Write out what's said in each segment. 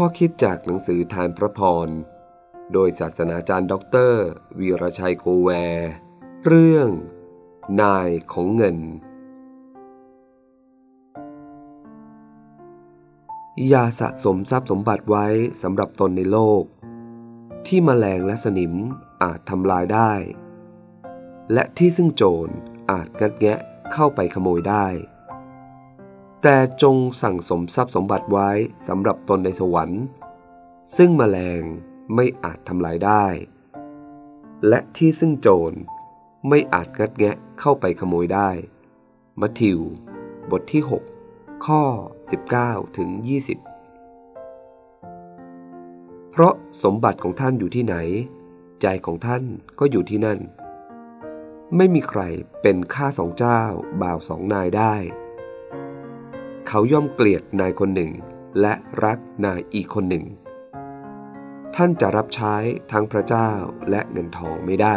ข้อคิดจากหนังสือธารพระพร โดยศาสนาจารย์ด็อกเตอร์ วีรชัยโกแวร์เรื่อง นายของเงิน อย่าสะสมทรัพย์สมบัติไว้สำหรับตนในโลก ที่แมลงและสนิมอาจทำลายได้ และที่ซึ่งโจรอาจงัดแงะเข้าไปขโมยได้ แต่จงสั่งสมทรัพย์สมบัติไว้สำหรับตนในสวรรค์ ซึ่งมแมลงไม่อาจทำลายได้ และที่ซึ่งโจรไม่อาจงัดแงะเข้าไปขโมยได้ มัทธิว บทที่ 6 ข้อ 19 ถึง 20 เพราะสมบัติของท่านอยู่ที่ไหน ใจของท่านก็อยู่ที่นั่น ไม่มีใครเป็นข้าสองเจ้าบ่าวสองนายได้ เขาย่อมเกลียดนายคนหนึ่ง และรักนายอีกคนหนึ่ง ท่านจะรับใช้ทั้งพระเจ้าและเงินทองไม่ได้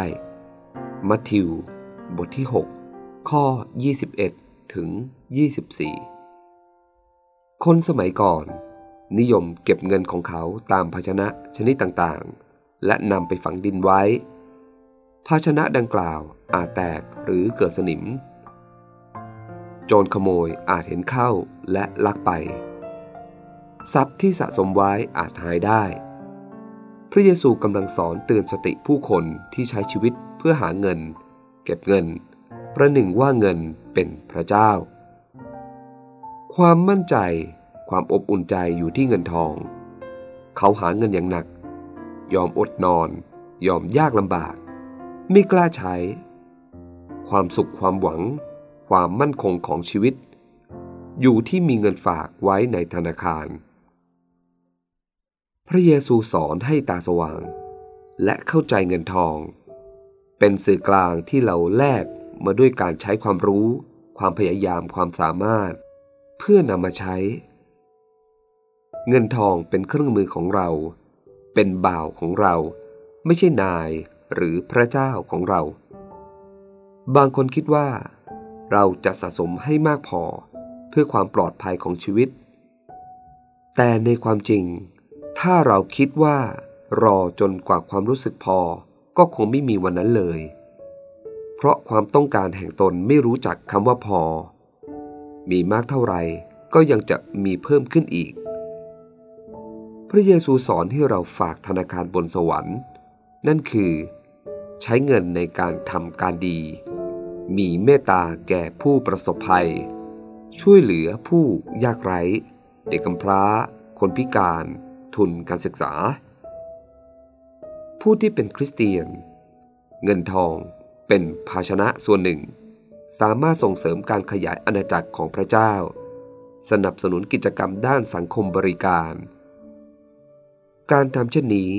มัทธิว บทที่ 6 ข้อ 21 ถึง 24 คนสมัยก่อน นิยมเก็บเงินของเขาตามภาชนะชนิดต่างๆ และนำไปฝังดินไว้ ภาชนะดังกล่าวอาจแตกหรือเกิดสนิม จรขโมยอาจเห็นเข้าและลักไป ทรัพย์ที่สะสมไว้อาจหายได้ พระเยซูกำลังสอนเตือนสติผู้คนที่ใช้ชีวิตเพื่อหาเงิน เก็บเงิน ประหนึ่งว่าเงินเป็นพระเจ้า ความมั่นใจความอบอุ่นใจอยู่ที่เงินทอง เขาหาเงินอย่างหนัก ยอมอดนอน ยอมยากลำบาก ไม่กล้าใช้ ความสุขความหวัง ความมั่นคงของชีวิต อยู่ที่มีเงินฝากไว้ในธนาคาร พระเยซูสอนให้ตาสว่าง และเข้าใจเงินทอง เป็นสื่อกลางที่เราแลกมาด้วยการใช้ความรู้ ความพยายามความสามารถ เพื่อนำมาใช้ เงินทองเป็นเครื่องมือของเรา เป็นบ่าวของเรา ไม่ใช่นายหรือพระเจ้าของเรา บางคนคิดว่า เราจะสะสมให้มากพอเพื่อความปลอดภัยของชีวิต แต่ในความจริง ถ้าเราคิดว่ารอจนกว่าความรู้สึกพอ ก็คงไม่มีวันนั้นเลย เพราะความต้องการแห่งตนไม่รู้จักคำว่าพอ มีมากเท่าไหร่ก็ยังจะมีเพิ่มขึ้นอีก พระเยซูสอนให้เราฝากธนาคารบนสวรรค์ นั่นคือ ใช้เงินในการทำการดี มีเมตตาแก่ผู้ประสบภัย ช่วยเหลือผู้ยากไร้ เด็กกำพร้า คนพิการ ทุนการศึกษา ผู้ที่เป็นคริสเตียน เงินทองเป็นภาชนะส่วนหนึ่ง สามารถส่งเสริมการขยายอาณาจักรของพระเจ้า สนับสนุนกิจกรรมด้านสังคมบริการ การทำเช่นนี้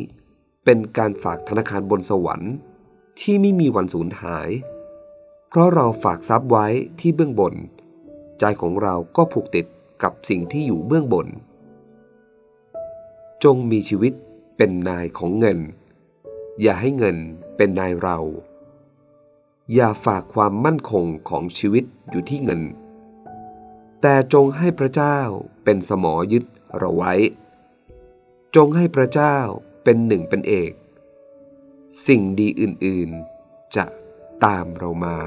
เป็นการฝากธนาคารบนสวรรค์ที่ไม่มีวันสูญหาย เพราะเราฝากทรัพย์ไว้ที่เบื้องบน ใจของเราก็ผูกติดกับสิ่งที่อยู่เบื้องบน จงมีชีวิตเป็นนายของเงิน อย่าให้เงินเป็นนายเรา อย่าฝากความมั่นคงของชีวิตอยู่ที่เงิน แต่จงให้พระเจ้าเป็นสมอยึดเราไว้ จงให้พระเจ้าเป็นหนึ่งเป็นเอก สิ่งดีอื่นๆจะ ตามเรามา